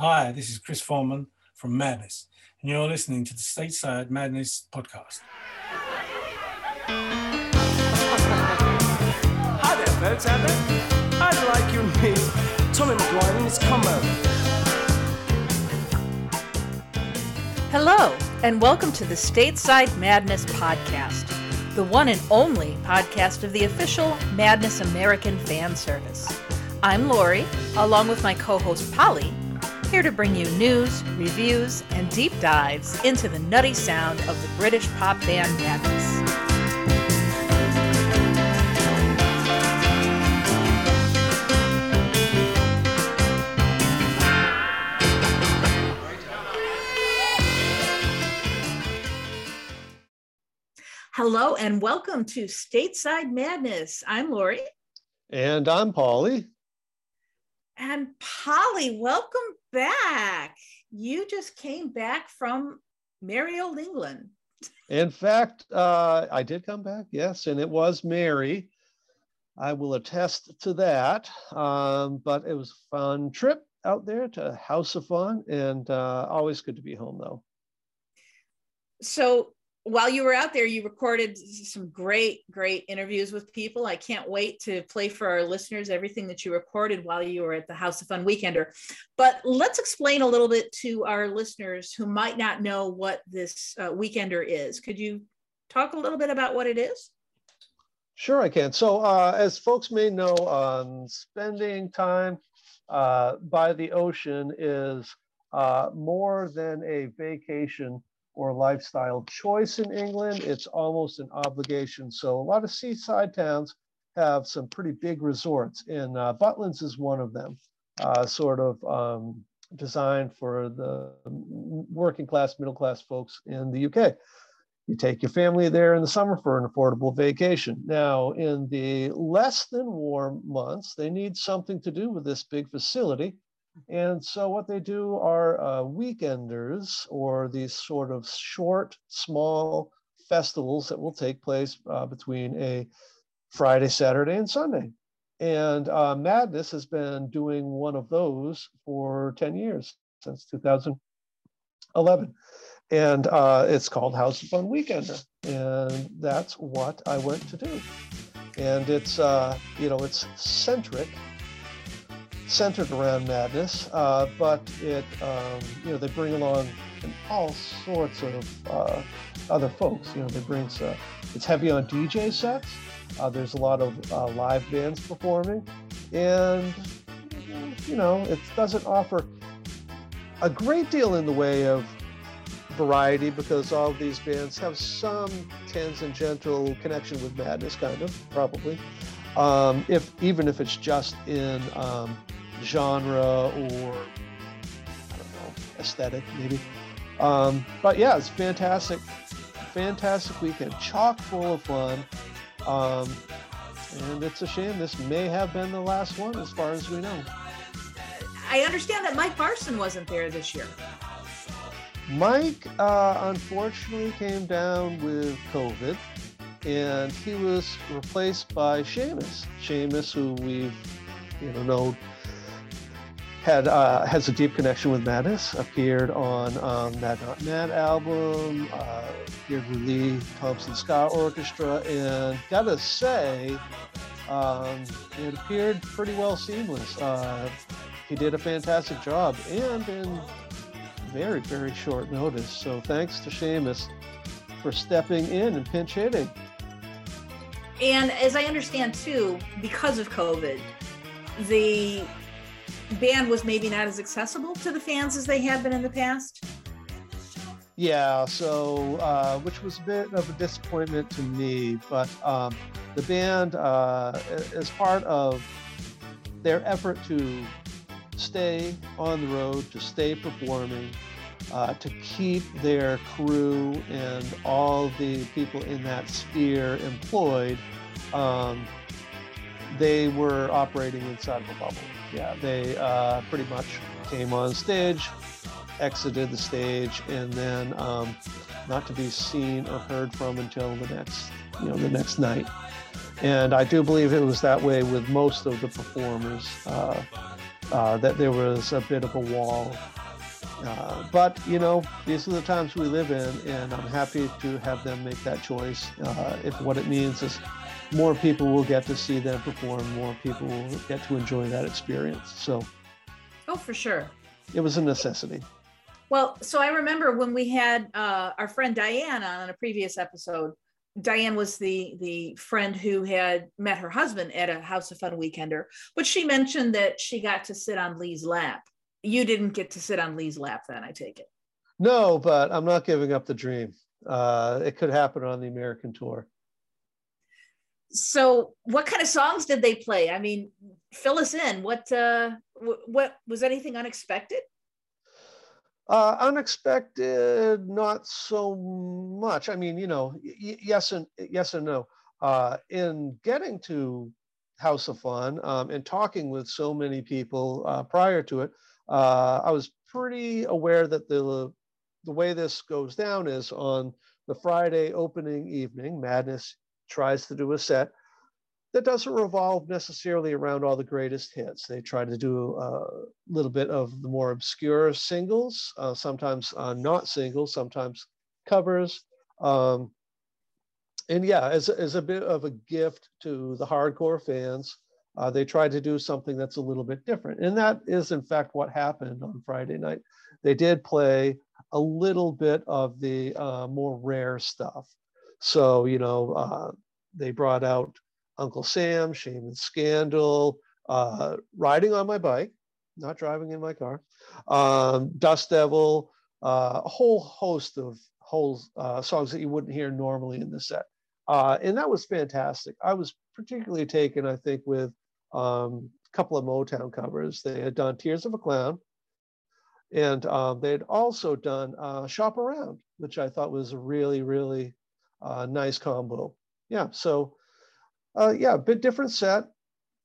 Hi, this is Chris Foreman from Madness, and you're listening to the Stateside Madness podcast. Hi there, folks out there. I'd like you to meet Tommy McGuire and his combo. Hello, and welcome to the Stateside Madness podcast, the one and only podcast of the official Madness American fan service. I'm Lori, along with my co host Polly, here to bring you news, reviews, and deep dives into the nutty sound of the British pop band Madness. Hello and welcome to Stateside Madness. I'm Lori. And I'm Polly. And Polly, welcome back. You just came back from merry old England. In fact, uh, I did come back, yes, and it was merry. I will attest to that. Um, but it was a fun trip out there to House of Fun, and uh, always good to be home, though. So while you were out there, you recorded some great, great interviews with people. I can't wait to play for our listeners everything that you recorded while you were at the House of Fun Weekender. But let's explain a little bit to our listeners who might not know what this uh, Weekender is. Could you talk a little bit about what it is? Sure, I can. So, uh, as folks may know, um, spending time uh, by the ocean is uh, more than a vacation or lifestyle choice in England. It's almost an obligation. So a lot of seaside towns have some pretty big resorts, and uh, Butlins is one of them, uh, sort of um, designed for the working class, middle class folks in the UK. You take your family there in the summer for an affordable vacation. Now, in the less than warm months, they need something to do with this big facility. And so what they do are uh, weekenders or these sort of short, small festivals that will take place uh, between a Friday, Saturday, and Sunday. And uh, Madness has been doing one of those for 10 years, since 2011. And uh, it's called House of Fun Weekender. And that's what I went to do. And it's, uh, you know, it's centric centered around madness, uh, but it um, you know they bring along all sorts of uh, other folks. You know they bring uh, it's heavy on DJ sets. Uh, there's a lot of uh, live bands performing, and you know it doesn't offer a great deal in the way of variety because all these bands have some tangential connection with madness, kind of probably. Um, if even if it's just in um, genre or I don't know aesthetic maybe. Um, but yeah, it's fantastic, fantastic weekend, chock full of fun. Um, and it's a shame this may have been the last one as far as we know. I understand that Mike Barson wasn't there this year. Mike uh, unfortunately came down with COVID and he was replaced by Seamus. Seamus, who we've you know known had uh, has a deep connection with Madness. Appeared on um, Mad Not Mad album. Uh, appeared with Lee Thompson Ska Orchestra, and gotta say, um, it appeared pretty well seamless. Uh, he did a fantastic job, and in very very short notice. So thanks to Seamus for stepping in and pinch hitting. And as I understand too, because of COVID, the band was maybe not as accessible to the fans as they had been in the past. Yeah, so uh, which was a bit of a disappointment to me, but um, the band, uh, as part of their effort to stay on the road, to stay performing, uh, to keep their crew and all the people in that sphere employed, um, they were operating inside of a bubble yeah, they uh, pretty much came on stage, exited the stage, and then um, not to be seen or heard from until the next, you know, the next night. And I do believe it was that way with most of the performers. Uh, uh, that there was a bit of a wall. Uh, but you know, these are the times we live in, and I'm happy to have them make that choice. Uh, if what it means is more people will get to see them perform, more people will get to enjoy that experience. So, oh, for sure, it was a necessity. Well, so I remember when we had uh, our friend Diane on a previous episode. Diane was the the friend who had met her husband at a House of Fun weekender, but she mentioned that she got to sit on Lee's lap. You didn't get to sit on Lee's lap, then I take it. No, but I'm not giving up the dream. Uh, it could happen on the American tour. So, what kind of songs did they play? I mean, fill us in. What uh, what was anything unexpected? Uh, unexpected, not so much. I mean, you know, y- yes and yes and no. Uh, in getting to House of Fun um, and talking with so many people uh, prior to it, uh, I was pretty aware that the the way this goes down is on the Friday opening evening. Madness tries to do a set that doesn't revolve necessarily around all the greatest hits. They try to do a little bit of the more obscure singles, uh, sometimes uh, not singles, sometimes covers. Um, and yeah, as, as a bit of a gift to the hardcore fans, uh, they tried to do something that's a little bit different. And that is, in fact, what happened on Friday night. They did play a little bit of the uh, more rare stuff. So, you know, uh, they brought out Uncle Sam, Shame and Scandal, uh, Riding on My Bike, not driving in my car, um, Dust Devil, uh, a whole host of whole uh, songs that you wouldn't hear normally in the set. Uh, and that was fantastic. I was particularly taken, I think, with um, a couple of Motown covers. They had done Tears of a Clown, and um, they had also done uh, Shop Around, which I thought was a really, really uh, nice combo. Yeah, so uh, yeah, a bit different set.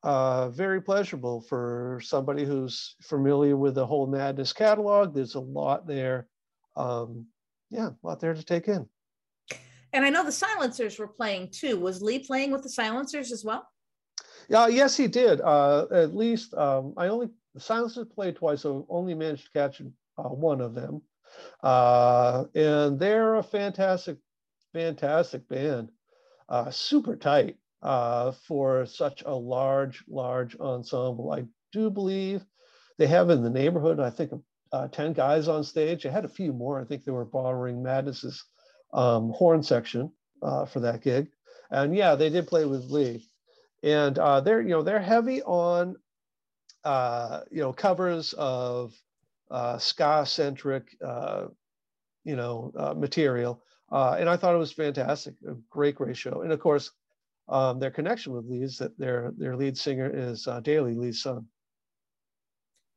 Uh, very pleasurable for somebody who's familiar with the whole Madness catalog. There's a lot there. Um, yeah, a lot there to take in. And I know the silencers were playing too. Was Lee playing with the silencers as well? Yeah, yes, he did. Uh, at least um, I only the silencers played twice, so only managed to catch uh, one of them. Uh, and they're a fantastic, fantastic band. Uh, super tight uh, for such a large, large ensemble. I do believe they have in the neighborhood, I think, uh, 10 guys on stage. They had a few more. I think they were borrowing Madness's um, horn section uh, for that gig. And yeah, they did play with Lee. And uh, they're, you know, they're heavy on, uh, you know, covers of ska-centric, you know, material. And I thought it was fantastic, a great, great show. And of course, um, their connection with Lee is that their their lead singer is uh, Daly Lee's son.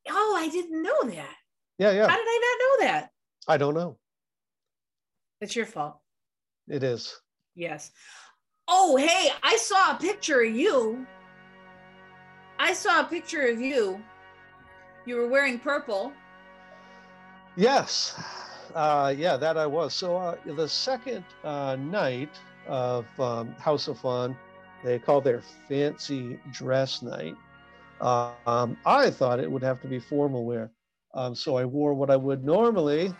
Oh, I didn't know that. Yeah, yeah. How did I not know that? I don't know. It's your fault. It is. Yes. Oh, hey, I saw a picture of you. I saw a picture of you. You were wearing purple. Yes. Uh, yeah, that I was. So uh, the second uh, night, of um, House of Fun. They call their fancy dress night. Um, I thought it would have to be formal wear. Um, so I wore what I would normally.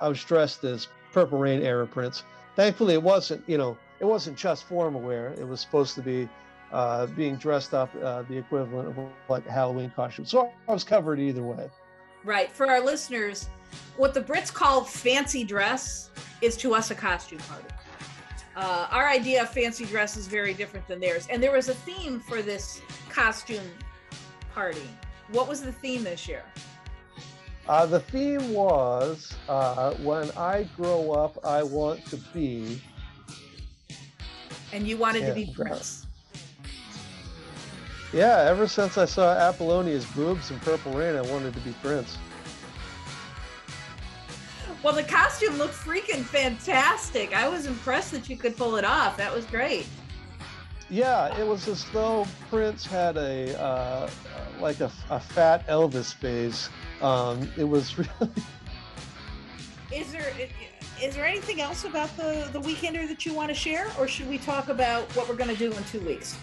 I was dressed as Purple Rain era Prince. Thankfully, it wasn't, you know, it wasn't just formal wear. It was supposed to be uh, being dressed up uh, the equivalent of like a Halloween costume. So I was covered either way. Right. For our listeners, what the Brits call fancy dress is to us a costume party. Uh, our idea of fancy dress is very different than theirs. And there was a theme for this costume party. What was the theme this year? Uh, the theme was uh, when I grow up, I want to be. And you wanted to be Prince. Yeah, ever since I saw Apollonia's boobs in Purple Rain, I wanted to be Prince. Well, the costume looked freaking fantastic. I was impressed that you could pull it off. That was great. Yeah, it was as though Prince had a uh, like a, a, fat Elvis face. Um, it was really. Is there is there anything else about the the weekender that you want to share, or should we talk about what we're going to do in two weeks?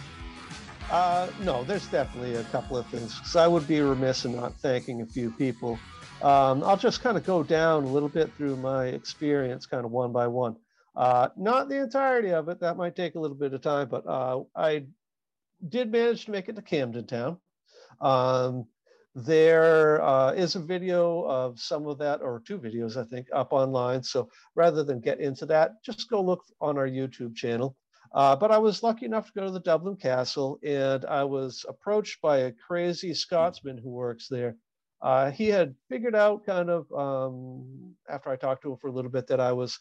Uh, no, there's definitely a couple of things. So I would be remiss in not thanking a few people. Um, I'll just kind of go down a little bit through my experience, kind of one by one. Uh, not the entirety of it. That might take a little bit of time, but uh, I did manage to make it to Camden Town. Um, there uh, is a video of some of that, or two videos, I think, up online. So rather than get into that, just go look on our YouTube channel. Uh, but I was lucky enough to go to the Dublin Castle, and I was approached by a crazy Scotsman who works there. Uh, he had figured out, kind of, um, after I talked to him for a little bit, that I was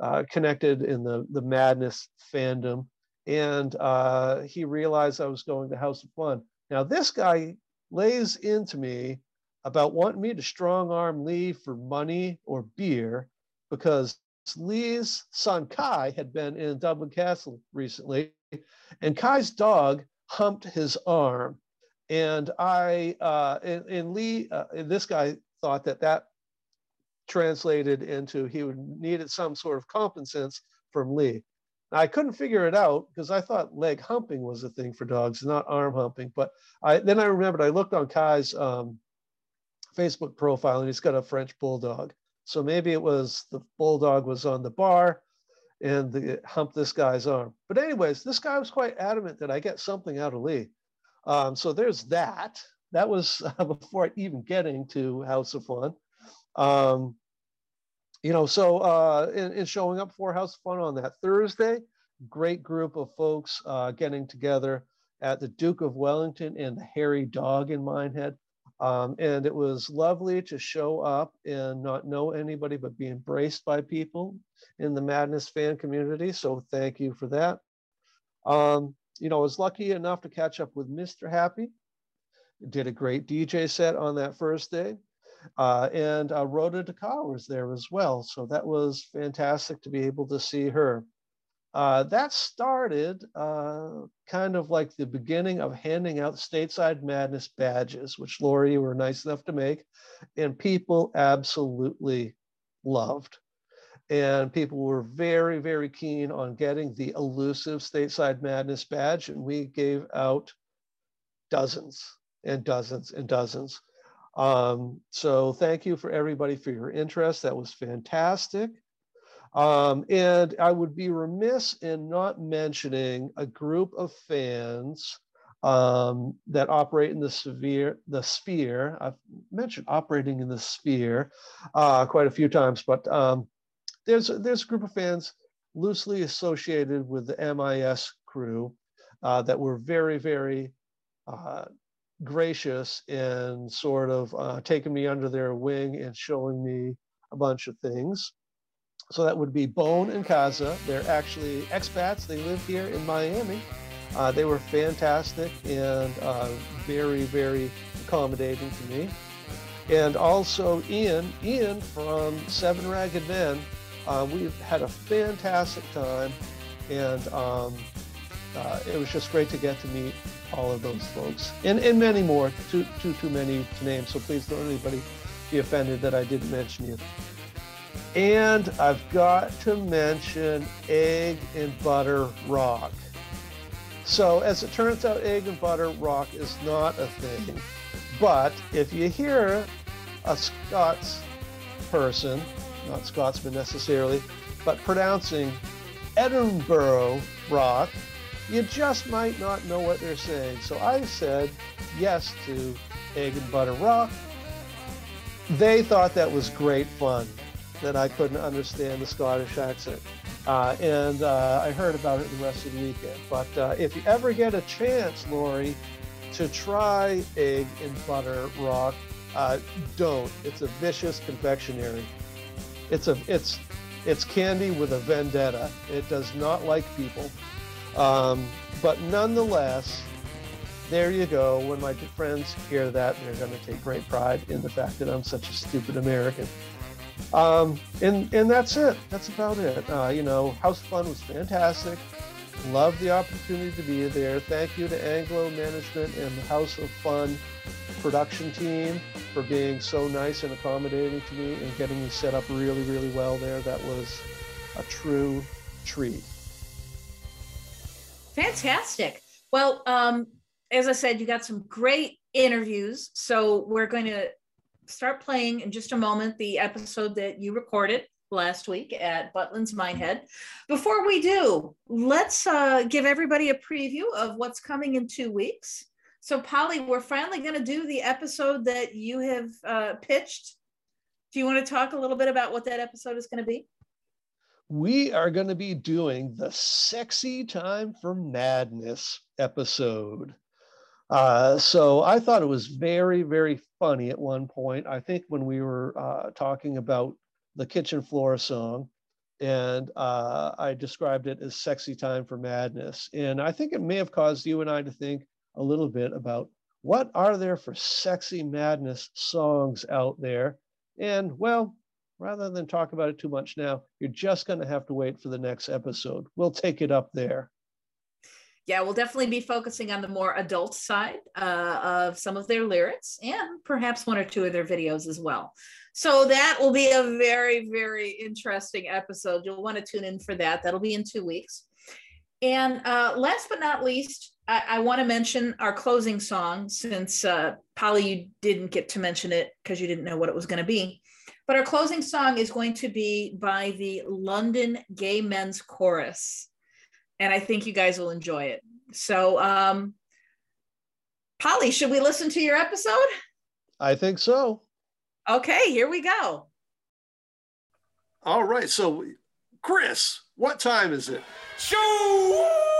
uh, connected in the the Madness fandom, and uh, he realized I was going to House of Fun. Now, this guy lays into me about wanting me to strong arm Lee for money or beer because Lee's son Kai had been in Dublin Castle recently, and Kai's dog humped his arm. And I, uh, and, and Lee, uh, and this guy thought that that translated into he needed some sort of compensance from Lee. I couldn't figure it out because I thought leg humping was a thing for dogs, not arm humping. But I then I remembered I looked on Kai's um, Facebook profile and he's got a French bulldog. So maybe it was the bulldog was on the bar and the humped this guy's arm. But anyways, this guy was quite adamant that I get something out of Lee. Um, so there's that. That was uh, before even getting to House of Fun. Um, you know, so uh, in, in, showing up for House of Fun on that Thursday, great group of folks uh, getting together at the Duke of Wellington and the Hairy Dog in Minehead. Um, and it was lovely to show up and not know anybody, but be embraced by people in the Madness fan community. So thank you for that. Um, you know, I was lucky enough to catch up with Mr. Happy. Did a great DJ set on that first day. Uh, and uh, Rhoda Dakar was there as well. So that was fantastic to be able to see her. Uh, that started uh, kind of like the beginning of handing out stateside madness badges, which Lori were nice enough to make, and people absolutely loved. And people were very, very keen on getting the elusive stateside madness badge, and we gave out dozens and dozens and dozens. Um, so thank you for everybody for your interest. That was fantastic. Um, and I would be remiss in not mentioning a group of fans um, that operate in the sphere. The sphere. I've mentioned operating in the sphere uh, quite a few times, but um, there's there's a group of fans loosely associated with the MIS crew uh, that were very very uh, gracious in sort of uh, taking me under their wing and showing me a bunch of things. So that would be Bone and Kaza. They're actually expats. They live here in Miami. Uh, they were fantastic and uh, very, very accommodating to me. And also Ian, Ian from Seven Ragged Men. Uh, we've had a fantastic time, and um, uh, it was just great to get to meet all of those folks, and, and many more, too, too, too many to name. So please don't anybody be offended that I didn't mention you. And I've got to mention Egg and Butter Rock. So as it turns out, Egg and Butter Rock is not a thing. But if you hear a Scots person, not Scotsman necessarily, but pronouncing Edinburgh Rock, you just might not know what they're saying. So I said yes to Egg and Butter Rock. They thought that was great fun, that I couldn't understand the Scottish accent. Uh, and uh, I heard about it the rest of the weekend. But uh, if you ever get a chance, Lori, to try Egg and Butter Rock, uh, don't. It's a vicious confectionery. It's a it's it's candy with a vendetta. It does not like people. Um, but nonetheless, there you go. When my friends hear that, they're going to take great pride in the fact that I'm such a stupid American. Um, and and that's it. That's about it. Uh, you know, House of Fun was fantastic. Love the opportunity to be there. Thank you to Anglo Management and the House of Fun production team for being so nice and accommodating to me and getting me set up really, really well there. That was a true treat. Fantastic. Well, um, as I said, you got some great interviews. So we're going to start playing in just a moment the episode that you recorded last week at Butlin's Minehead. Before we do, let's uh, give everybody a preview of what's coming in two weeks. So, Polly, we're finally going to do the episode that you have uh, pitched. Do you want to talk a little bit about what that episode is going to be? We are going to be doing the Sexy Time for Madness episode. Uh, so I thought it was very, very funny at one point. I think when we were uh, talking about the kitchen floor song, and uh, I described it as sexy time for madness. And I think it may have caused you and I to think a little bit about what are there for sexy madness songs out there. And well, rather than talk about it too much now, you're just going to have to wait for the next episode. We'll take it up there yeah, we'll definitely be focusing on the more adult side uh, of some of their lyrics and perhaps one or two of their videos as well. So that will be a very, very interesting episode. You'll want to tune in for that. That'll be in two weeks. And uh, last but not least, I, I want to mention our closing song since uh, Polly, you didn't get to mention it because you didn't know what it was going to be. But our closing song is going to be by the London Gay Men's Chorus and I think you guys will enjoy it. So, um, Polly, should we listen to your episode? I think so. Okay, here we go. All right. So, Chris, what time is it? Show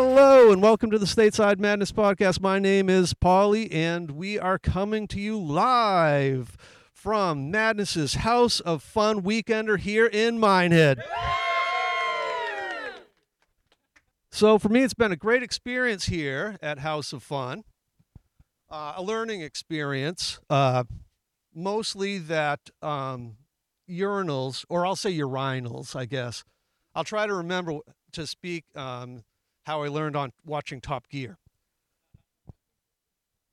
Hello and welcome to the Stateside Madness Podcast. My name is Polly, and we are coming to you live from Madness's House of Fun Weekender here in Minehead. So, for me, it's been a great experience here at House of Fun, uh, a learning experience, uh, mostly that um, urinals, or I'll say urinals, I guess. I'll try to remember to speak. Um, how I learned on watching Top Gear.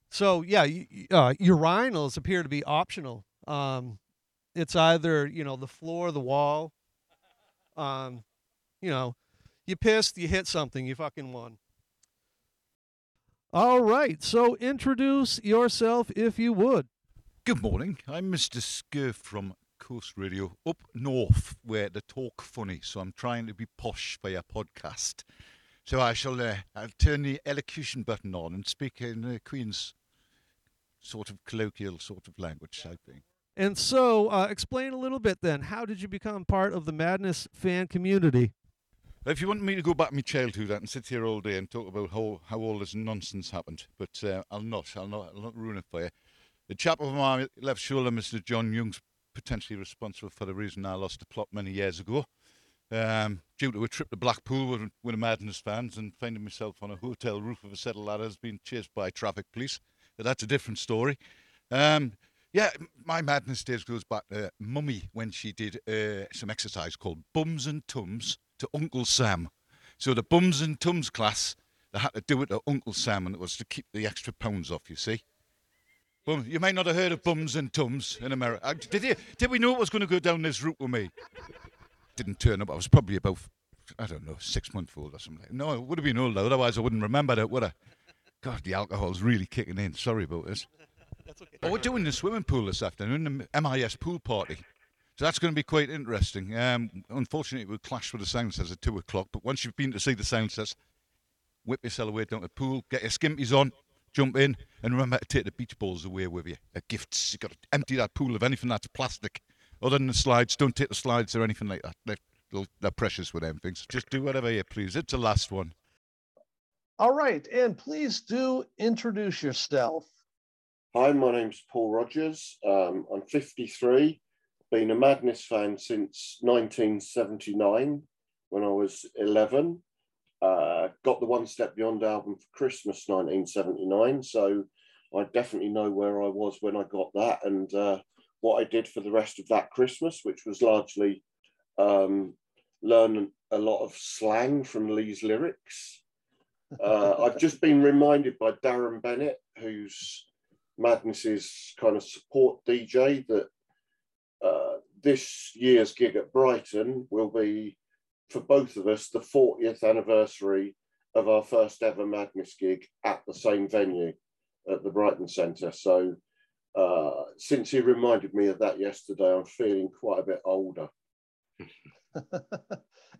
So yeah, uh, urinals appear to be optional. Um, it's either you know the floor, the wall. Um, you know, you pissed, you hit something, you fucking won. All right, so introduce yourself if you would. Good morning. I'm Mr. Scurf from Coast Radio up north, where they talk funny. So I'm trying to be posh your podcast. So I shall uh, I'll turn the elocution button on and speak in the Queen's sort of colloquial sort of language type thing. And so, uh, explain a little bit then. How did you become part of the Madness fan community? If you want me to go back to my childhood, I can sit here all day and talk about how, how all this nonsense happened, but uh, I'll not. I'll not. I'll not ruin it for you. The chap over my left shoulder, Mr. John Young's potentially responsible for the reason I lost the plot many years ago um, due to a trip to Blackpool with, with a Madness fans and finding myself on a hotel roof of a set of ladders being chased by traffic police. But that's a different story. Um, yeah, my madness days goes back to Mummy when she did uh, some exercise called Bums and Tums to Uncle Sam. So the Bums and Tums class, they had to do it to Uncle Sam, and it was to keep the extra pounds off. You see. Well, you may not have heard of Bums and Tums in America. Uh, did you? Did we know it was going to go down this route with me? Didn't turn up. I was probably about, I don't know, six months old or something. No, it would have been old, otherwise I wouldn't remember that, would I? God, the alcohol's really kicking in. Sorry about this. That's okay. Oh, we're doing the swimming pool this afternoon, the MIS pool party. So that's going to be quite interesting. Um, unfortunately, it will clash with the Soundsets at 2 o'clock, but once you've been to see the Soundsets, whip yourself away down to the pool, get your skimpies on, jump in, and remember to take the beach balls away with you. A gifts. You've got to empty that pool of anything that's plastic. Other than the slides, don't take the slides or anything like that. They're, they're precious with them things. Just do whatever you please. It's the last one. All right, and please do introduce yourself. Hi, my name's Paul Rogers. Um, I'm 53, been a Madness fan since 1979 when I was 11. Uh, got the One Step Beyond album for Christmas 1979, so I definitely know where I was when I got that and uh, what I did for the rest of that Christmas, which was largely um, learn a lot of slang from Lee's lyrics. Uh, I've just been reminded by Darren Bennett, who's Madness's kind of support DJ, that uh, this year's gig at Brighton will be, for both of us, the 40th anniversary of our first ever Madness gig at the same venue at the Brighton Centre. So uh, since he reminded me of that yesterday, I'm feeling quite a bit older.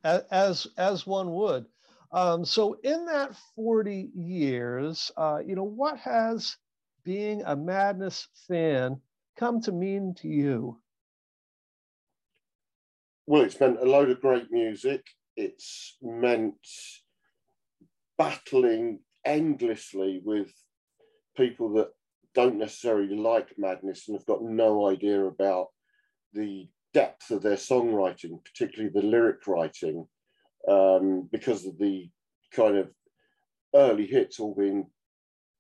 as as one would. Um, so in that 40 years, uh, you know, what has being a Madness fan come to mean to you? Well, it's meant a load of great music. It's meant battling endlessly with people that don't necessarily like Madness and have got no idea about the depth of their songwriting, particularly the lyric writing, um, because of the kind of early hits all being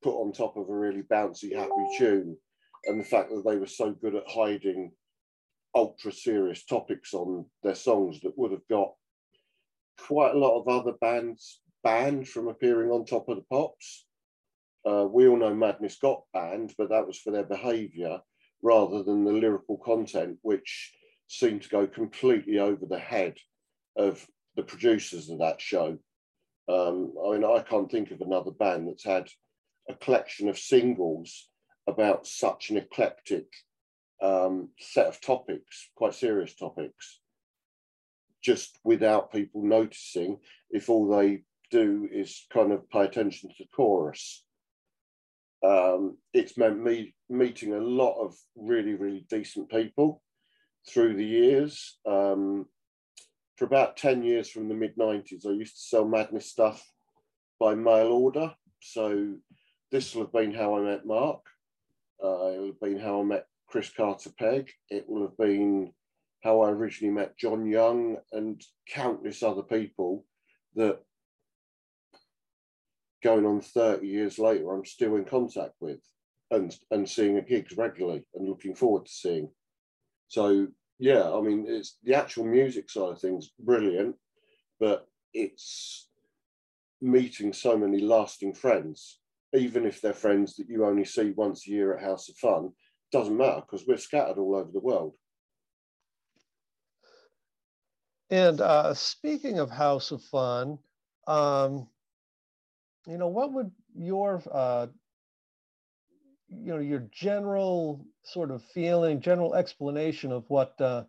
put on top of a really bouncy, happy tune, and the fact that they were so good at hiding ultra serious topics on their songs that would have got quite a lot of other bands banned from appearing on top of the pops. Uh, we all know Madness got banned, but that was for their behaviour rather than the lyrical content, which seemed to go completely over the head of the producers of that show. Um, I mean, I can't think of another band that's had a collection of singles about such an eclectic um, set of topics, quite serious topics, just without people noticing if all they do is kind of pay attention to the chorus. Um, it's meant me meeting a lot of really, really decent people through the years. Um, for about 10 years from the mid 90s, I used to sell Madness stuff by mail order. So this will have been how I met Mark. Uh, it will have been how I met Chris Carter Pegg. It will have been how I originally met John Young and countless other people that going on 30 years later, I'm still in contact with and, and seeing at gigs regularly and looking forward to seeing. So yeah, I mean, it's the actual music side of things brilliant, but it's meeting so many lasting friends, even if they're friends that you only see once a year at House of Fun, doesn't matter because we're scattered all over the world. And uh, speaking of House of Fun, um, you know, what would your uh, you know your general sort of feeling, general explanation of what uh,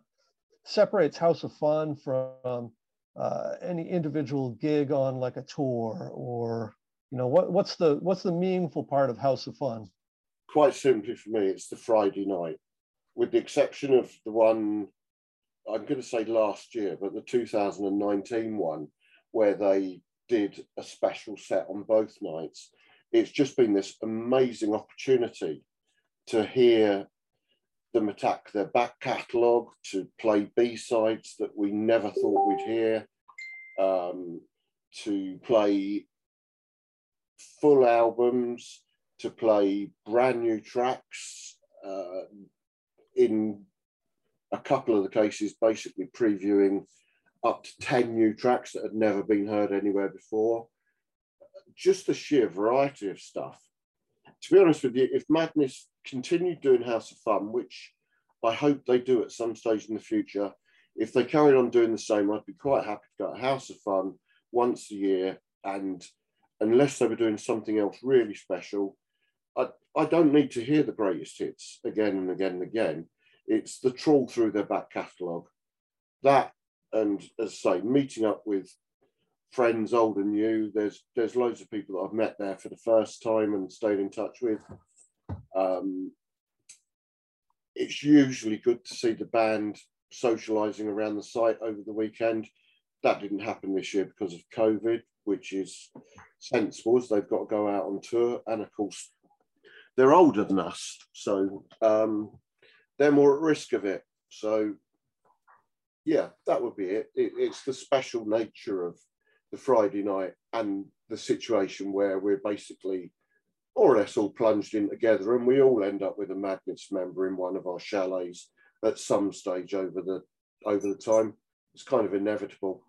separates House of Fun from uh, any individual gig on like a tour, or you know what what's the what's the meaningful part of House of Fun? Quite simply for me, it's the Friday night, with the exception of the one I'm going to say last year, but the 2019 one where they did a special set on both nights it's just been this amazing opportunity to hear them attack their back catalogue, to play B sides that we never thought we'd hear, um, to play full albums, to play brand new tracks. Uh, in a couple of the cases, basically previewing up to 10 new tracks that had never been heard anywhere before just the sheer variety of stuff. To be honest with you, if Madness continued doing House of Fun, which I hope they do at some stage in the future, if they carried on doing the same, I'd be quite happy to go to House of Fun once a year. And unless they were doing something else really special, I, I don't need to hear the greatest hits again and again and again. It's the trawl through their back catalogue. That, and as I say, meeting up with friends, old and new. There's there's loads of people that I've met there for the first time and stayed in touch with. Um, it's usually good to see the band socializing around the site over the weekend. That didn't happen this year because of COVID, which is sensible as they've got to go out on tour. And of course, they're older than us, so um, they're more at risk of it. So, yeah, that would be it. it. It's the special nature of the Friday night and the situation where we're basically more or less all plunged in together and we all end up with a Madness member in one of our chalets at some stage over the over the time. It's kind of inevitable.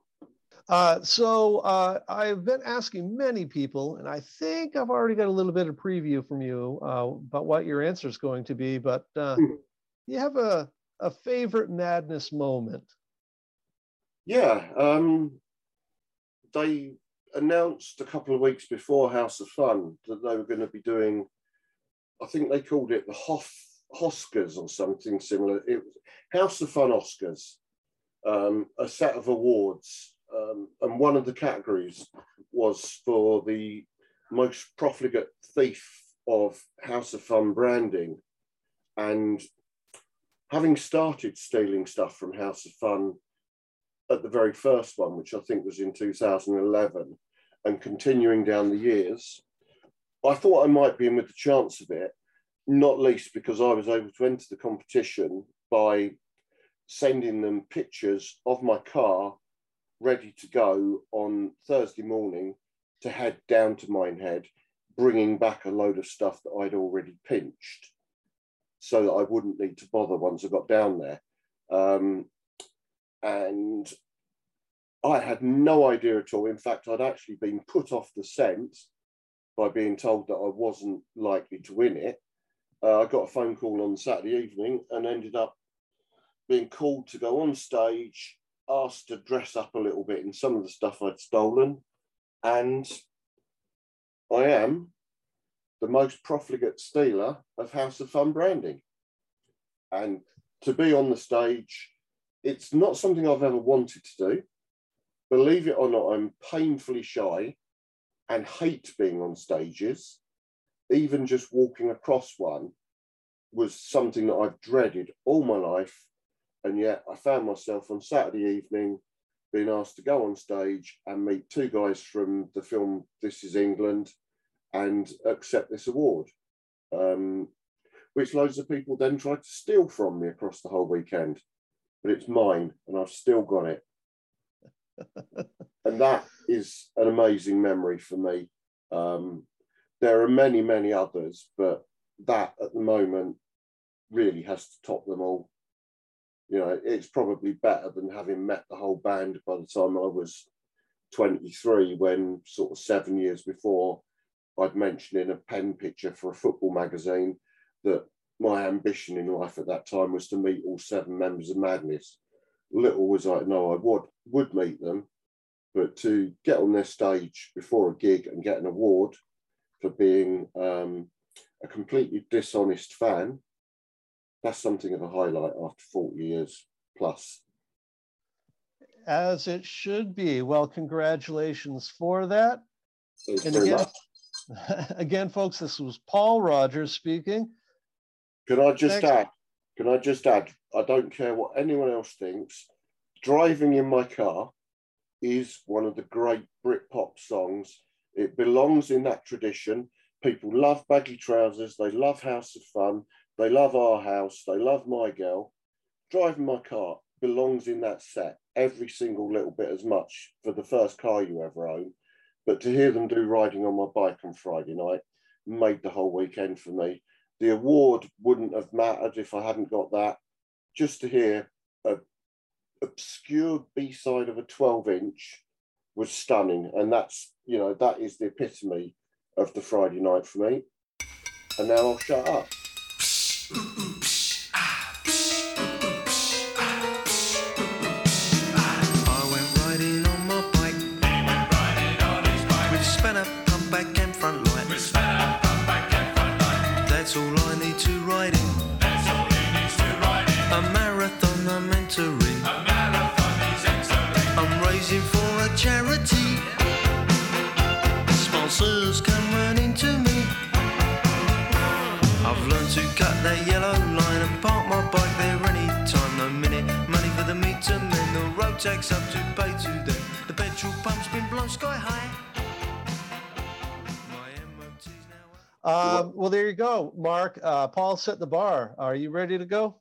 Uh, so uh, I've been asking many people, and I think I've already got a little bit of preview from you uh, about what your answer is going to be. But uh, Hmm. you have a a favorite madness moment? Yeah, um, they announced a couple of weeks before House of Fun that they were going to be doing. I think they called it the Hoff Oscars or something similar. It was House of Fun Oscars, um, a set of awards, um, and one of the categories was for the most profligate thief of House of Fun branding, and having started stealing stuff from House of Fun at the very first one, which I think was in 2011, and continuing down the years, I thought I might be in with the chance of it, not least because I was able to enter the competition by sending them pictures of my car ready to go on Thursday morning to head down to Minehead, bringing back a load of stuff that I'd already pinched so that I wouldn't need to bother once I got down there. Um, and I had no idea at all. In fact, I'd actually been put off the scent by being told that I wasn't likely to win it. Uh, I got a phone call on Saturday evening and ended up being called to go on stage, asked to dress up a little bit in some of the stuff I'd stolen. And I am the most profligate stealer of House of Fun branding. And to be on the stage, it's not something I've ever wanted to do. Believe it or not, I'm painfully shy and hate being on stages. Even just walking across one was something that I've dreaded all my life. And yet I found myself on Saturday evening being asked to go on stage and meet two guys from the film This Is England and accept this award, um, which loads of people then tried to steal from me across the whole weekend. But it's mine and I've still got it. and that is an amazing memory for me. Um, there are many, many others, but that at the moment really has to top them all. You know, it's probably better than having met the whole band by the time I was 23, when sort of seven years before I'd mentioned in a pen picture for a football magazine that my ambition in life at that time was to meet all seven members of Madness. Little was I know I would would meet them, but to get on their stage before a gig and get an award for being um, a completely dishonest fan, that's something of a highlight after 40 years plus. As it should be. Well, congratulations for that. Thanks And again, again, folks, this was Paul Rogers speaking. Can I just add? Can I just add? I don't care what anyone else thinks. Driving in my car is one of the great Britpop songs. It belongs in that tradition. People love baggy trousers. They love House of Fun. They love Our House. They love My Girl. Driving my car belongs in that set. Every single little bit as much for the first car you ever own. But to hear them do riding on my bike on Friday night made the whole weekend for me. The award wouldn't have mattered if I hadn't got that. Just to hear a obscure B side of a 12 inch was stunning. And that's, you know, that is the epitome of the Friday night for me. And now I'll shut up. takes up to pay to them. The petrol pump's been blown sky high. My MOT's now. Um, well, there you go, Mark. Uh, Paul set the bar. Are you ready to go?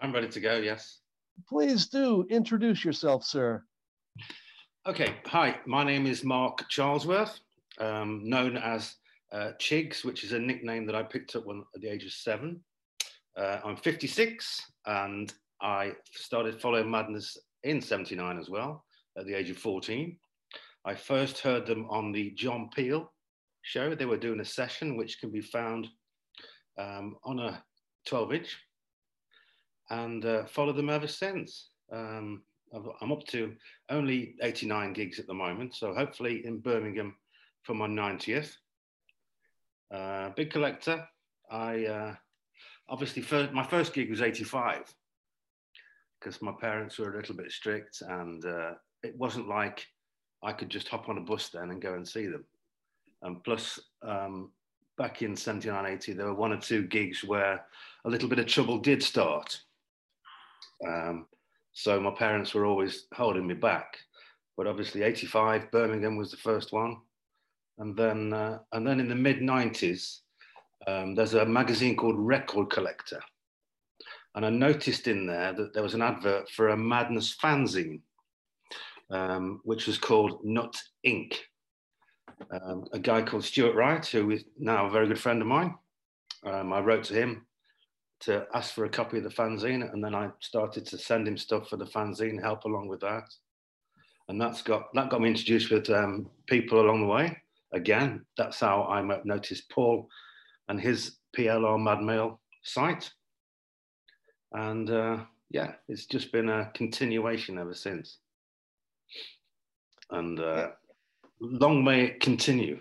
I'm ready to go, yes. Please do introduce yourself, sir. Okay, hi, my name is Mark Charlesworth, um, known as uh, Chigs, which is a nickname that I picked up when at the age of seven. Uh, I'm 56 and I started following Madness in 79 as well at the age of 14. I first heard them on the John Peel show. They were doing a session which can be found um, on a 12 inch and uh, followed them ever since. Um, I'm up to only 89 gigs at the moment, so hopefully in Birmingham for my 90th. Uh, big collector. I uh, obviously first, my first gig was 85 because my parents were a little bit strict, and uh, it wasn't like I could just hop on a bus then and go and see them. And plus, um, back in 79, 80, there were one or two gigs where a little bit of trouble did start. Um, so my parents were always holding me back. But obviously, 85, Birmingham was the first one. And then, uh, and then in the mid 90s, um, there's a magazine called Record Collector. And I noticed in there that there was an advert for a Madness fanzine, um, which was called Nut Inc. Um, a guy called Stuart Wright, who is now a very good friend of mine. Um, I wrote to him to ask for a copy of the fanzine, and then I started to send him stuff for the fanzine, help along with that, and that's got that got me introduced with um, people along the way. Again, that's how I noticed Paul and his PLR Mad Mail site, and uh, yeah, it's just been a continuation ever since, and uh, long may it continue.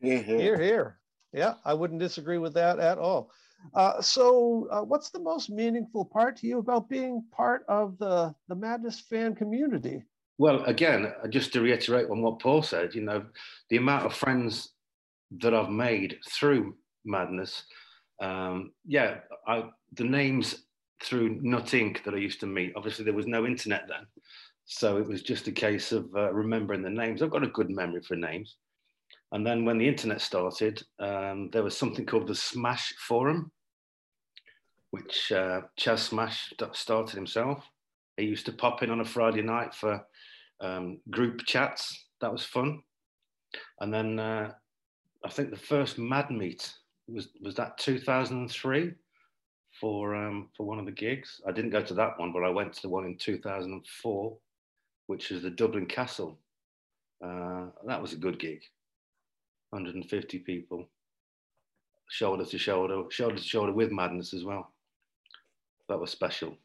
Yeah, yeah. Here, here. Yeah, I wouldn't disagree with that at all. Uh, so, uh, what's the most meaningful part to you about being part of the the Madness fan community? Well, again, uh, just to reiterate on what Paul said, you know, the amount of friends that I've made through Madness, um, yeah, I, the names through Nut Inc. that I used to meet, obviously there was no internet then. So it was just a case of uh, remembering the names. I've got a good memory for names. And then when the internet started, um, there was something called the Smash Forum, which uh, Chas Smash started himself. He used to pop in on a Friday night for um, group chats. That was fun. And then uh, I think the first Mad Meet was was that 2003 for um, for one of the gigs. I didn't go to that one, but I went to the one in 2004, which is the Dublin Castle. Uh, that was a good gig. 150 people, shoulder to shoulder, shoulder to shoulder with Madness as well. That was special.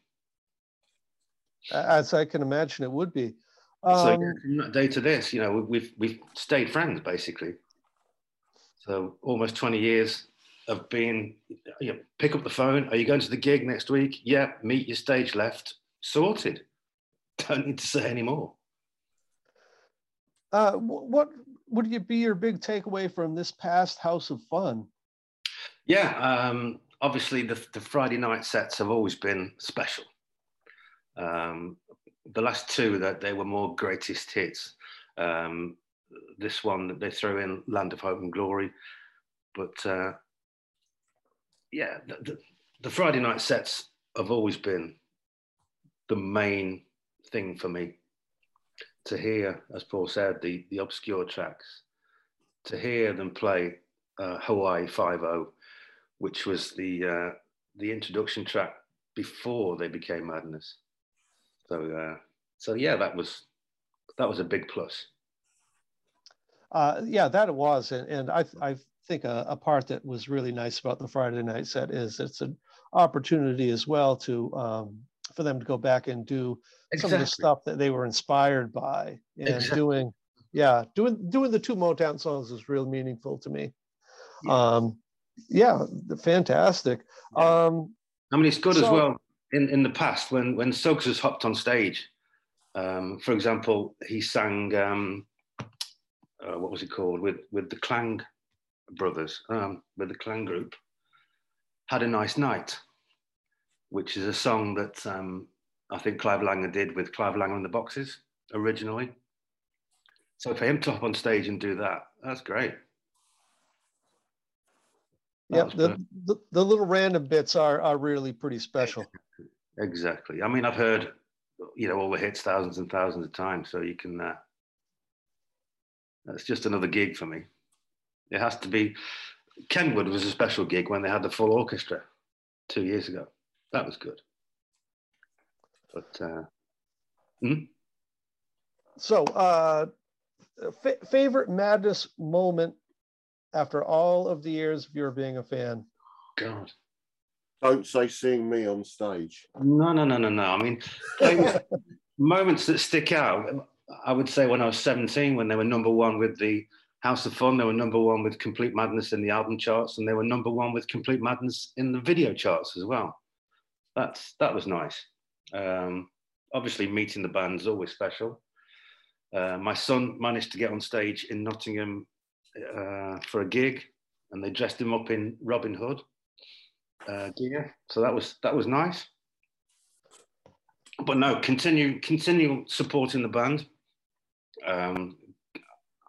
As I can imagine, it would be. so Um, that day to this, you know, we've we've stayed friends basically. So almost 20 years of being, you know, pick up the phone. Are you going to the gig next week? Yeah, meet your stage left. Sorted. Don't need to say any more. uh, what would you be your big takeaway from this past House of Fun? Yeah, um, obviously the, the Friday night sets have always been special. Um, the last two that they were more greatest hits. Um, this one that they threw in Land of Hope and Glory, but uh, yeah, the, the, the Friday night sets have always been the main thing for me. To hear, as Paul said, the the obscure tracks, to hear them play uh, Hawaii Five O which was the uh, the introduction track before they became Madness. So uh, so yeah, that was that was a big plus. Uh, yeah, that it was, and, and I I think a, a part that was really nice about the Friday night set is it's an opportunity as well to um, for them to go back and do some of the stuff that they were inspired by. And Exactly. doing yeah doing doing the two motown songs is real meaningful to me. Um yeah fantastic. Um I mean, it's good as well in, in the past when when Suggs has hopped on stage. Um, for example, he sang um, uh, what was it called? With with the Clang brothers, um, with the Clang group, had a nice night, which is a song that um, I think Clive Langer did with Clive Langer and the Boxes originally. So for him to hop on stage and do that, that's great. That Yeah, the, the, the little random bits are, are really pretty special. Exactly. I mean, I've heard, you know, all the hits thousands and thousands of times. So you can, uh, that's just another gig for me. It has to be, Kenwood was a special gig when they had the full orchestra two years ago. That was good. But, uh, hmm? So, uh, fa- favorite madness moment after all of the years of your being a fan? God. Don't say seeing me on stage. No, no, no, no, no. I mean, things, moments that stick out. I would say when I was 17, when they were number one with the House of Fun, they were number one with Complete Madness in the album charts, and they were number one with Complete Madness in the video charts as well. That's that was nice. Um, obviously, meeting the band is always special. Uh, my son managed to get on stage in Nottingham uh, for a gig, and they dressed him up in Robin Hood uh, gear, so that was that was nice but no, continue continue supporting the band. Um,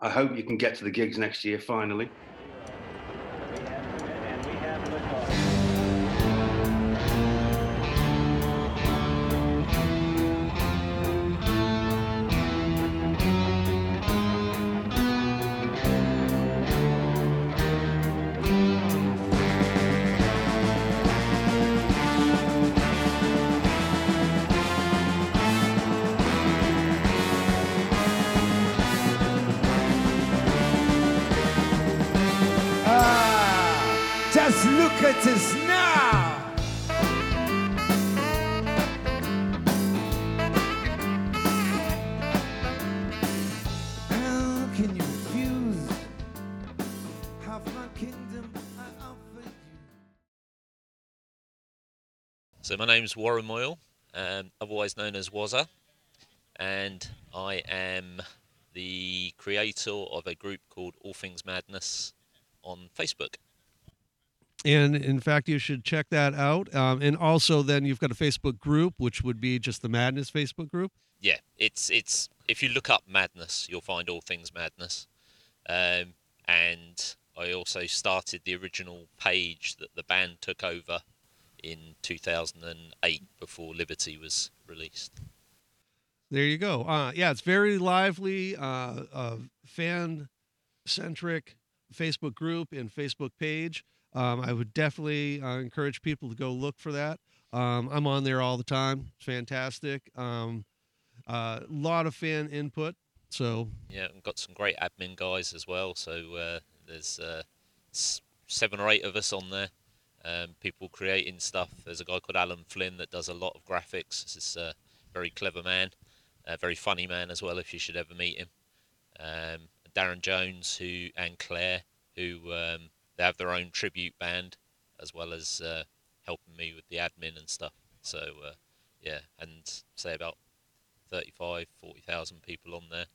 I hope you can get to the gigs next year finally. Name's Warren Moyle, um, otherwise known as Wazza, and I am the creator of a group called All Things Madness on Facebook. And in fact, you should check that out. Um, and also, then you've got a Facebook group, which would be just the Madness Facebook group. Yeah, it's it's if you look up Madness, you'll find All Things Madness. Um, and I also started the original page that the band took over in 2008 before Liberty was released. There you go. Uh, yeah, it's very lively, uh, uh, fan centric Facebook group and Facebook page. Um, I would definitely uh, encourage people to go look for that. Um, I'm on there all the time. It's fantastic. A um, uh, lot of fan input. So Yeah, and got some great admin guys as well. So uh, there's uh, seven or eight of us on there. Um, people creating stuff. There's a guy called Alan Flynn that does a lot of graphics. Is a very clever man, a very funny man as well. If you should ever meet him. Um, Darren Jones, who and Claire, who um, they have their own tribute band, as well as uh, helping me with the admin and stuff. So uh, yeah, and say about 35, 40,000 people on there.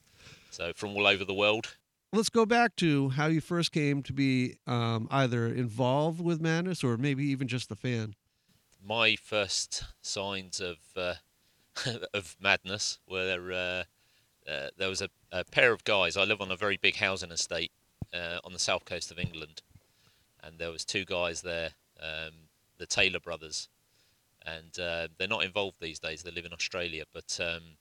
So from all over the world. Let's go back to how you first came to be um, either involved with Madness or maybe even just a fan. My first signs of uh, of madness were uh, uh, there was a, a pair of guys. I live on a very big housing estate uh, on the south coast of England, and there was two guys there, um, the Taylor brothers, and uh, they're not involved these days. They live in Australia, but um,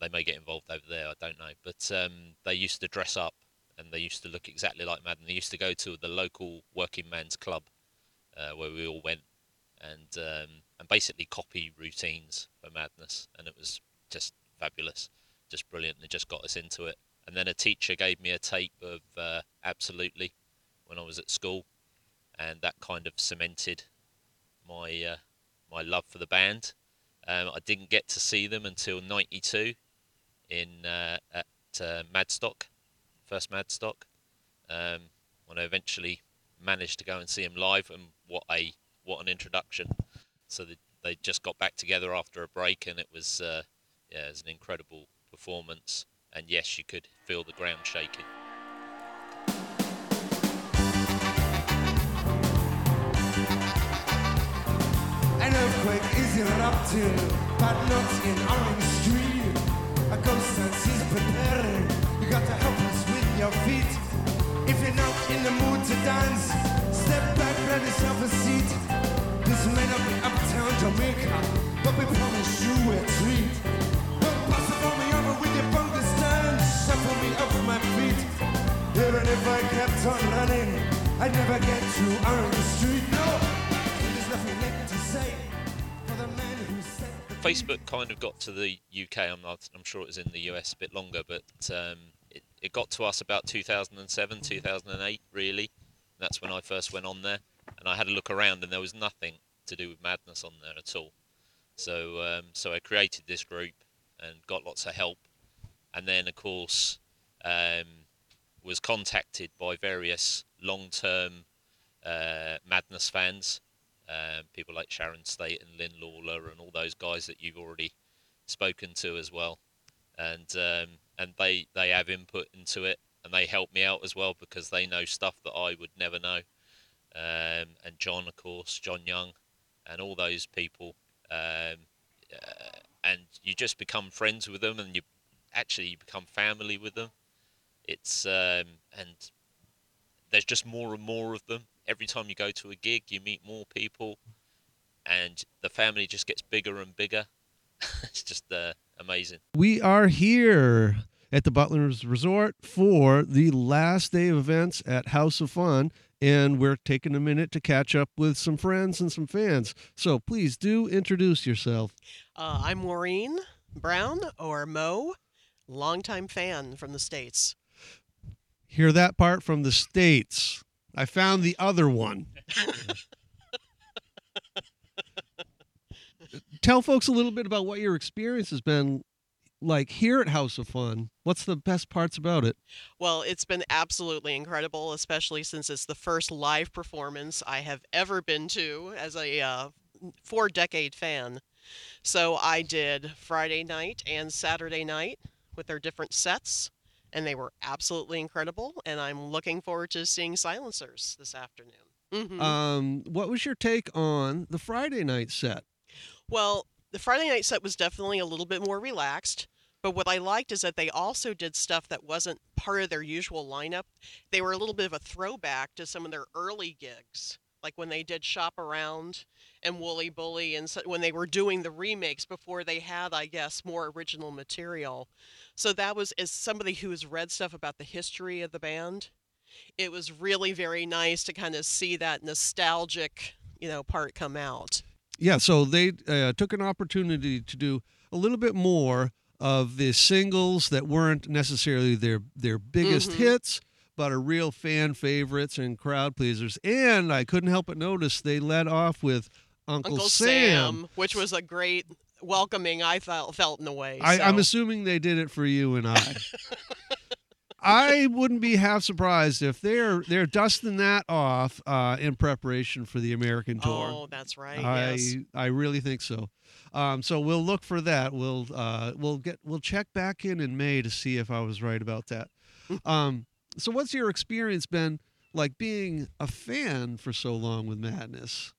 they may get involved over there. I don't know. But um, they used to dress up, and they used to look exactly like Madden. They used to go to the local working man's club, uh, where we all went, and um, and basically copy routines for Madness, and it was just fabulous, just brilliant. It just got us into it. And then a teacher gave me a tape of uh, Absolutely when I was at school, and that kind of cemented my uh, my love for the band. Um, I didn't get to see them until '92 in uh, at uh, Madstock, first Madstock, um, when I eventually managed to go and see them live. And what a what an introduction! So they, they just got back together after a break, and it was uh, yeah, it was an incredible performance. and yes, you could feel the ground shaking. An earthquake is erupting, but not in Orange. Is preparing. You got to help us with your feet. If you're not in the mood to dance, step back, grab yourself a seat. This may not be uptown Jamaica, but we promise you a treat. Don't pass it on me over with your bunker stand. Shuffle me off my feet. Even if I kept on running, I'd never get to Orange Street. No, there's Facebook kind of got to the UK. I'm not. I'm sure it was in the US a bit longer, but um, it, it got to us about 2007, 2008, really. That's when I first went on there, and I had a look around, and there was nothing to do with madness on there at all. So, um, so I created this group and got lots of help, and then of course um, was contacted by various long-term uh, madness fans um, people like Sharon State and Lynn Lawler and all those guys that you've already spoken to as well, and um, and they they have input into it and they help me out as well because they know stuff that I would never know, um, and John of course John Young, and all those people, um, uh, and you just become friends with them and you actually you become family with them. It's um, and there's just more and more of them. Every time you go to a gig, you meet more people, and the family just gets bigger and bigger. it's just uh, amazing. We are here at the Butlin's Resort for the last day of events at House of Fun, and we're taking a minute to catch up with some friends and some fans. So please do introduce yourself. Uh, I'm Maureen Brown, or Mo, longtime fan from the States. Hear that part from the States. I found the other one. Tell folks a little bit about what your experience has been like here at House of Fun. What's the best parts about it? Well, it's been absolutely incredible, especially since it's the first live performance I have ever been to as a uh, four decade fan. So I did Friday night and Saturday night with their different sets, and they were absolutely incredible. And I'm looking forward to seeing Silencers this afternoon. Mhm. Um, what was your take on the Friday night set? Well, the Friday night set was definitely a little bit more relaxed. But what I liked is that they also did stuff that wasn't part of their usual lineup. They were a little bit of a throwback to some of their early gigs, like when they did Shop Around and Woolly Bully, and so, when they were doing the remakes before they had, I guess, more original material. So that was, as somebody who has read stuff about the history of the band, it was really very nice to kind of see that nostalgic, you know, part come out. Yeah, so they uh, took an opportunity to do a little bit more of the singles that weren't necessarily their their biggest Mhm. hits, but are real fan favorites and crowd pleasers. And I couldn't help but notice they led off with Uncle, Uncle Sam. Sam, which was a great welcoming I felt felt in a way. I, I'm assuming they did it for you and I. I wouldn't be half surprised if they're they're dusting that off uh, in preparation for the American tour. Oh, that's right. I yes. I really think so. Um, so we'll look for that. We'll uh, we'll get we'll check back in in May to see if I was right about that. um, so what's your experience been like being a fan for so long with Madness?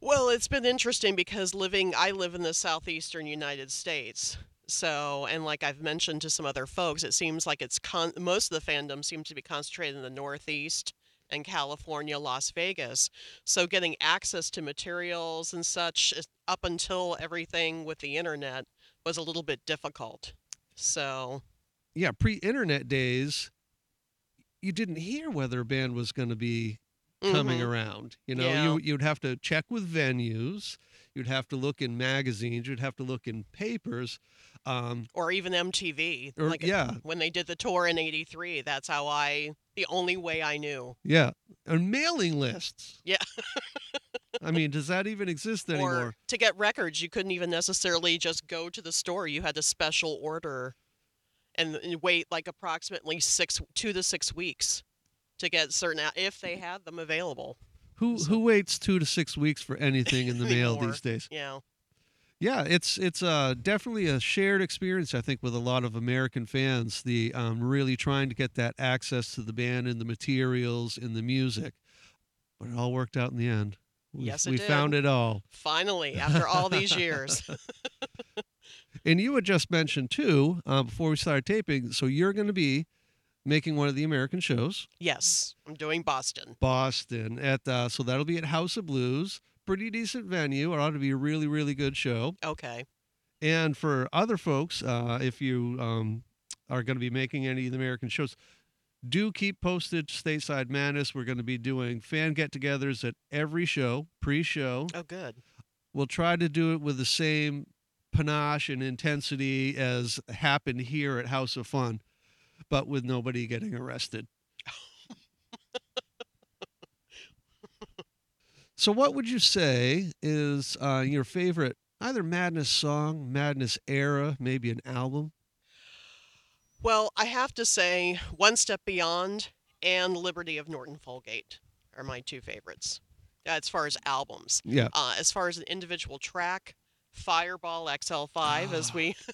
Well, it's been interesting because living I live in the southeastern United States. So, and like I've mentioned to some other folks, it seems like it's con- most of the fandom seems to be concentrated in the Northeast and California, Las Vegas. So, getting access to materials and such uh, up until everything with the internet was a little bit difficult. So, Yeah, pre-internet days, you didn't hear whether a band was going to be coming Mhm. around. You know, Yeah. you you'd have to check with venues. You'd have to look in magazines. You'd have to look in papers. Um, or even MTV. Or- like yeah. when they did the tour in '83, that's how I. The only way I knew. yeah, and mailing lists. Yeah. I mean, does that even exist anymore? Or to get records, you couldn't even necessarily just go to the store. You had to special order, and, and wait like approximately six, two to six weeks, to get certain a- if they had them available. Who who waits two to six weeks for anything in the mail these days? Yeah. Yeah, it's it's uh, definitely a shared experience, I think, with a lot of American fans. The um, really trying to get that access to the band and the materials and the music, but it all worked out in the end. We, Yes, it we did. found it all. Finally, after all these years. And you had just mentioned too uh, before we started taping. So you're going to be making one of the American shows, yes, I'm doing Boston. Boston, at uh, so that'll be at House of Blues. Pretty decent venue. It ought to be a really really good show. Okay. And for other folks, uh, if you um, are going to be making any of the American shows, do keep posted stateside madness. We're going to be doing fan get-togethers at every show, pre-show. Oh, good. We'll try to do it with the same panache and intensity as happened here at House of Fun, but with nobody getting arrested. so, what would you say is uh, your favorite either Madness song, Madness era, maybe an album? Well, I have to say, One Step Beyond and Liberty of Norton Folgate are my two favorites uh, as far as albums. Yeah. Uh, as far as an individual track, Fireball XL5, as we.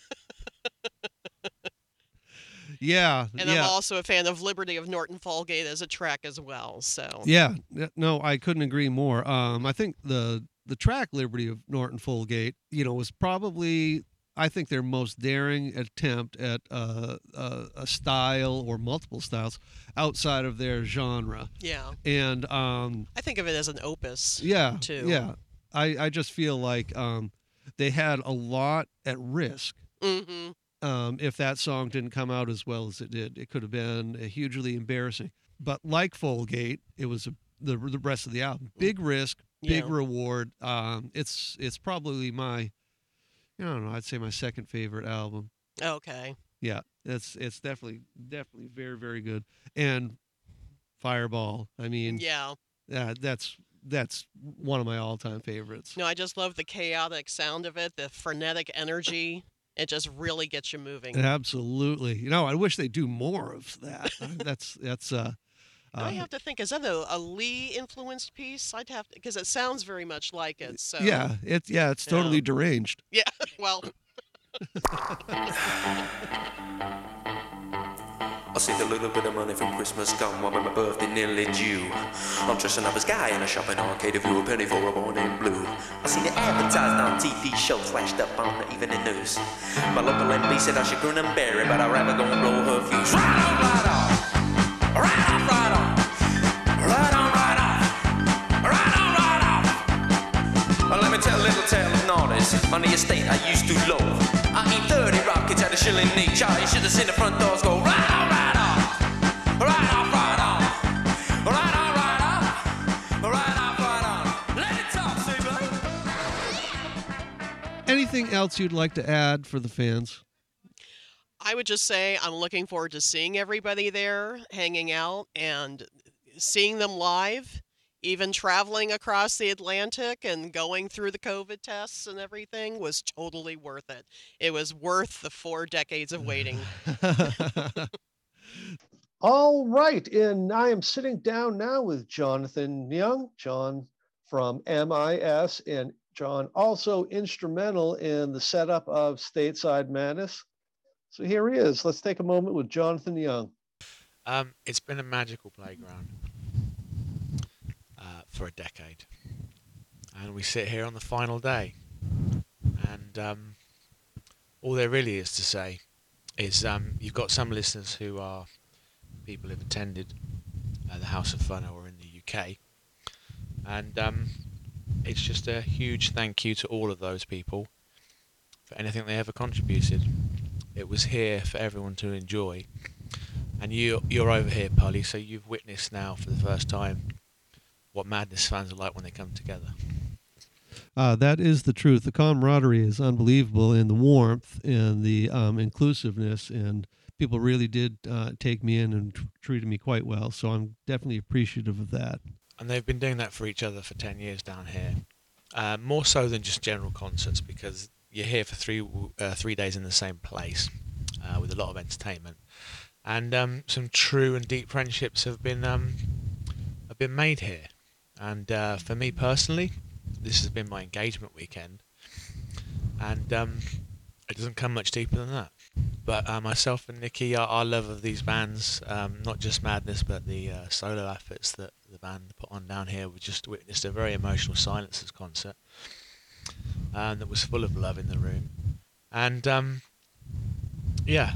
Yeah, And yeah. I'm also a fan of Liberty of Norton Folgate as a track as well. So. Yeah, no, I couldn't agree more. Um, I think the the track Liberty of Norton Folgate, you know, was probably I think their most daring attempt at uh, a, a style or multiple styles outside of their genre. Yeah. And um, I think of it as an opus. yeah, Too. yeah, I I just feel like um, they had a lot at risk. Mm-hmm. Um, if that song didn't come out as well as it did, it could have been uh, hugely embarrassing. But like Folgate, it was a, the the rest of the album. Big risk, big Yeah. reward. Um, it's it's probably my, I don't know, I'd say my second favorite album. Okay. Yeah, it's it's definitely definitely very very good. And Fireball, I mean, Yeah. uh, that's that's one of my all time favorites. No, I just love the chaotic sound of it, the frenetic energy. It just really gets you moving. Absolutely. You know, I wish they do more of that. That's that's uh, Now I uh, have to think, is that a, a Lee influenced piece? I'd have to, because it sounds very much like it. So yeah, it's yeah, it's totally deranged. Yeah, well, I saved a little bit of money from Christmas come while my birthday nearly due. I'm dressing up as guy in a shopping arcade if you a penny for a morning blue. I seen it advertised on TV shows flashed up on the evening news. My local MP said I should grin and bear it, but I'd rather go and blow her fuse. Right on, right on. Right on, on the estate I used to love. I eat 30 rockets at a shilling each. You should have seen the front doors go right on, right on. Right on, right on. Right on, right on. Right on, right on. Let it talk, Super. Anything else you'd like to add for the fans? I would just say I'm looking forward to seeing everybody there, hanging out, and seeing them live. Even traveling across the Atlantic and going through the COVID tests and everything was totally worth it. It was worth the four decades of waiting. All right, and I am sitting down now with Jonathan Young, John from MIS, and John also instrumental in the setup of Stateside Madness. So here he is. Let's take a moment with Jonathan Young. Um, it's been a magical playground for a decade, and we sit here on the final day, and um, all there really is to say is um, you've got some listeners who are people who've attended uh, the House of Fun or in the UK, and um, it's just a huge thank you to all of those people for anything they ever contributed. It was here for everyone to enjoy. And you, you're over here, Polly, so you've witnessed now for the first time what Madness fans are like when they come together. Uh, that is the truth. The camaraderie is unbelievable, and the warmth and the um, inclusiveness, and people really did uh, take me in and tr- treated me quite well. So I'm definitely appreciative of that. And they've been doing that for each other for 10 years down here. Uh, more so than just general concerts, because you're here for three, uh, three days in the same place uh, with a lot of entertainment. And um, some true and deep friendships have been, um, have been made here. And uh, for me personally, this has been my engagement weekend. and um, it doesn't come much deeper than that. But uh, myself and Nikki, our, our love of these bands, um, not just Madness, but the uh, solo efforts that the band put on down here, we just witnessed a very emotional Silencers concert um, that was full of love in the room. And um, yeah,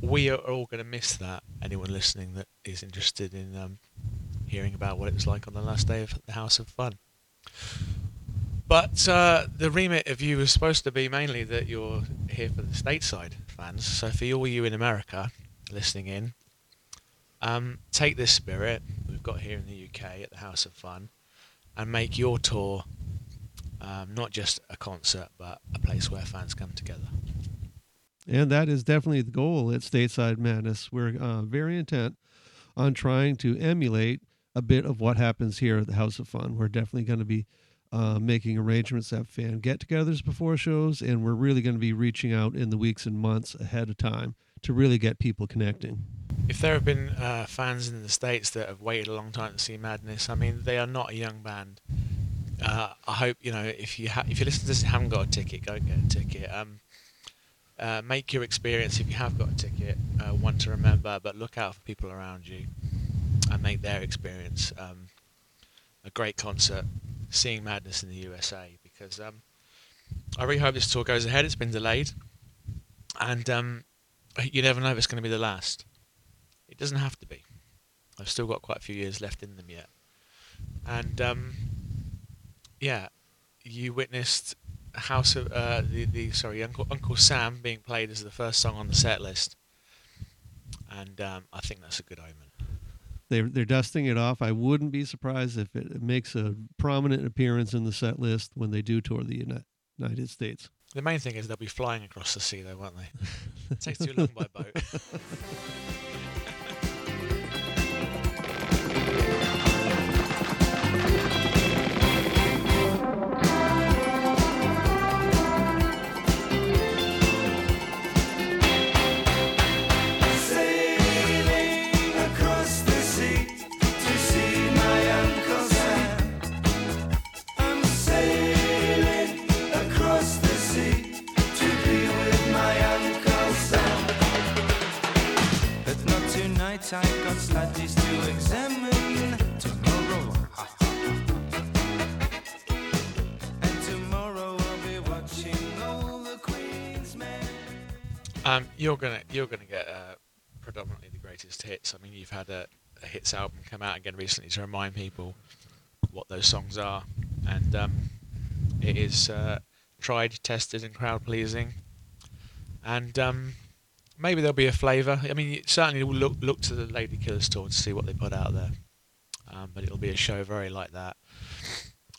we are all going to miss that. Anyone listening that is interested in um, hearing about what it was like on the last day of the House of Fun. But uh, the remit of you was supposed to be mainly that you're here for the stateside fans. So for all you in America listening in, um, take this spirit we've got here in the UK at the House of Fun and make your tour um, not just a concert, but a place where fans come together. And that is definitely the goal at Stateside Madness. We're uh, very intent on trying to emulate a bit of what happens here at the House of Fun. We're definitely going to be uh, making arrangements have fan get togethers before shows, and we're really going to be reaching out in the weeks and months ahead of time to really get people connecting. If there have been uh, fans in the States that have waited a long time to see Madness, I mean, they are not a young band. Uh, I hope, you know, if you, ha- if you listen to this and haven't got a ticket, go get a ticket. Um, uh, make your experience, if you have got a ticket, uh, one to remember, but look out for people around you and make their experience um, a great concert, seeing Madness in the USA. Because um, I really hope this tour goes ahead. It's been delayed, and um, you never know if it's going to be the last. It doesn't have to be. I've still got quite a few years left in them yet, and um, yeah, you witnessed House of uh, the the sorry Uncle Uncle Sam being played as the first song on the set list, and um, I think that's a good omen. They're, they're dusting it off. I wouldn't be surprised if it makes a prominent appearance in the set list when they do tour the United States. The main thing is they'll be flying across the sea, though, won't they? it takes too long by boat. to examine. Tomorrow, and tomorrow I'll be watching all the Queen's men. Um, you're gonna you're gonna get uh, predominantly the greatest hits. I mean, you've had a, a hits album come out again recently to remind people what those songs are, and um, it is uh, tried, tested, and crowd pleasing. And um, maybe there'll be a flavour. I mean, certainly will look look to the Lady Killers tour to see what they put out there. Um, but it'll be a show very like that,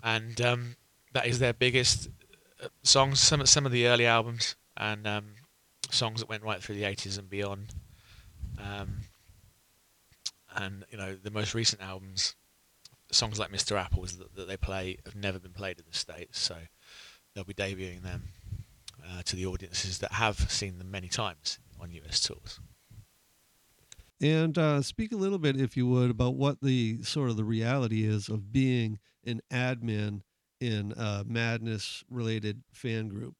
and um, that is their biggest uh, songs. Some some of the early albums and um, songs that went right through the 80s and beyond. Um, and you know the most recent albums, songs like Mr. Apples that, that they play have never been played in the states, so they'll be debuting them uh, to the audiences that have seen them many times on US tours. And uh, speak a little bit, if you would, about what the sort of the reality is of being an admin in a madness related fan group.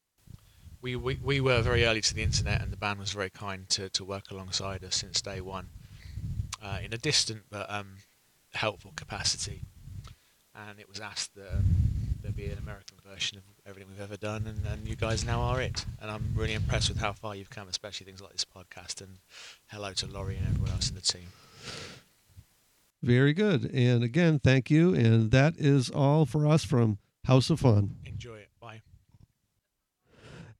We, we we were very early to the internet, and the band was very kind to, to work alongside us since day one, uh, in a distant but um, helpful capacity. And it was asked that um, there be an American version of everything we've ever done, and, and you guys now are it. And I'm really impressed with how far you've come, especially things like this podcast. And hello to Laurie and everyone else in the team. Very good. And again, thank you. And that is all for us from House of Fun. Enjoy it. Bye.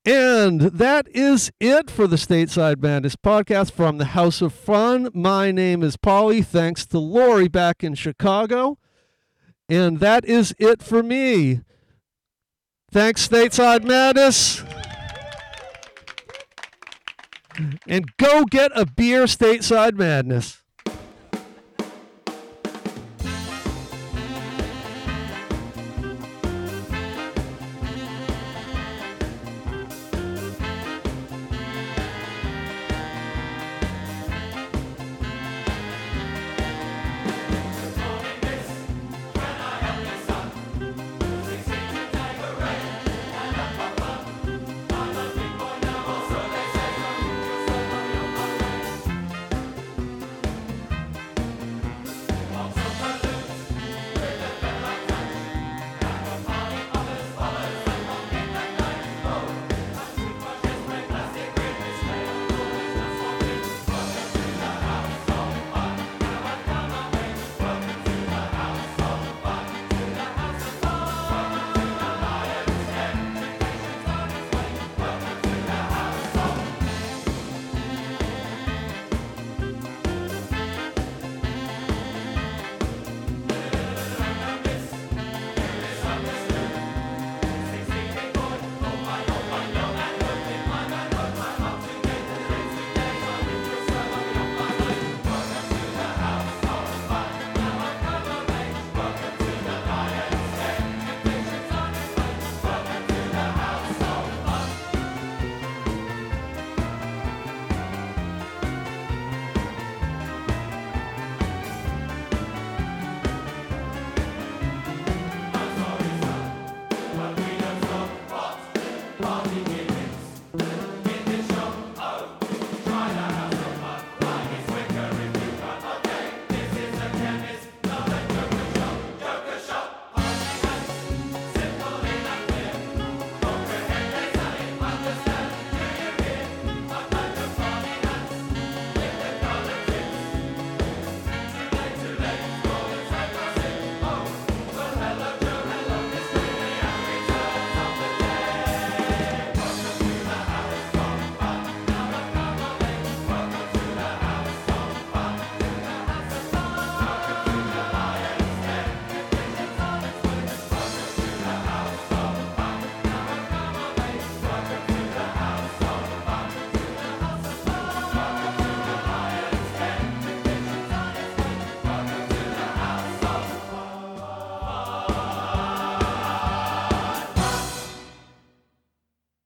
And that is it for the Stateside Madness podcast from the House of Fun. My name is Polly. Thanks to Lori back in Chicago. And that is it for me. Thanks, Stateside Madness. And go get a beer, Stateside Madness.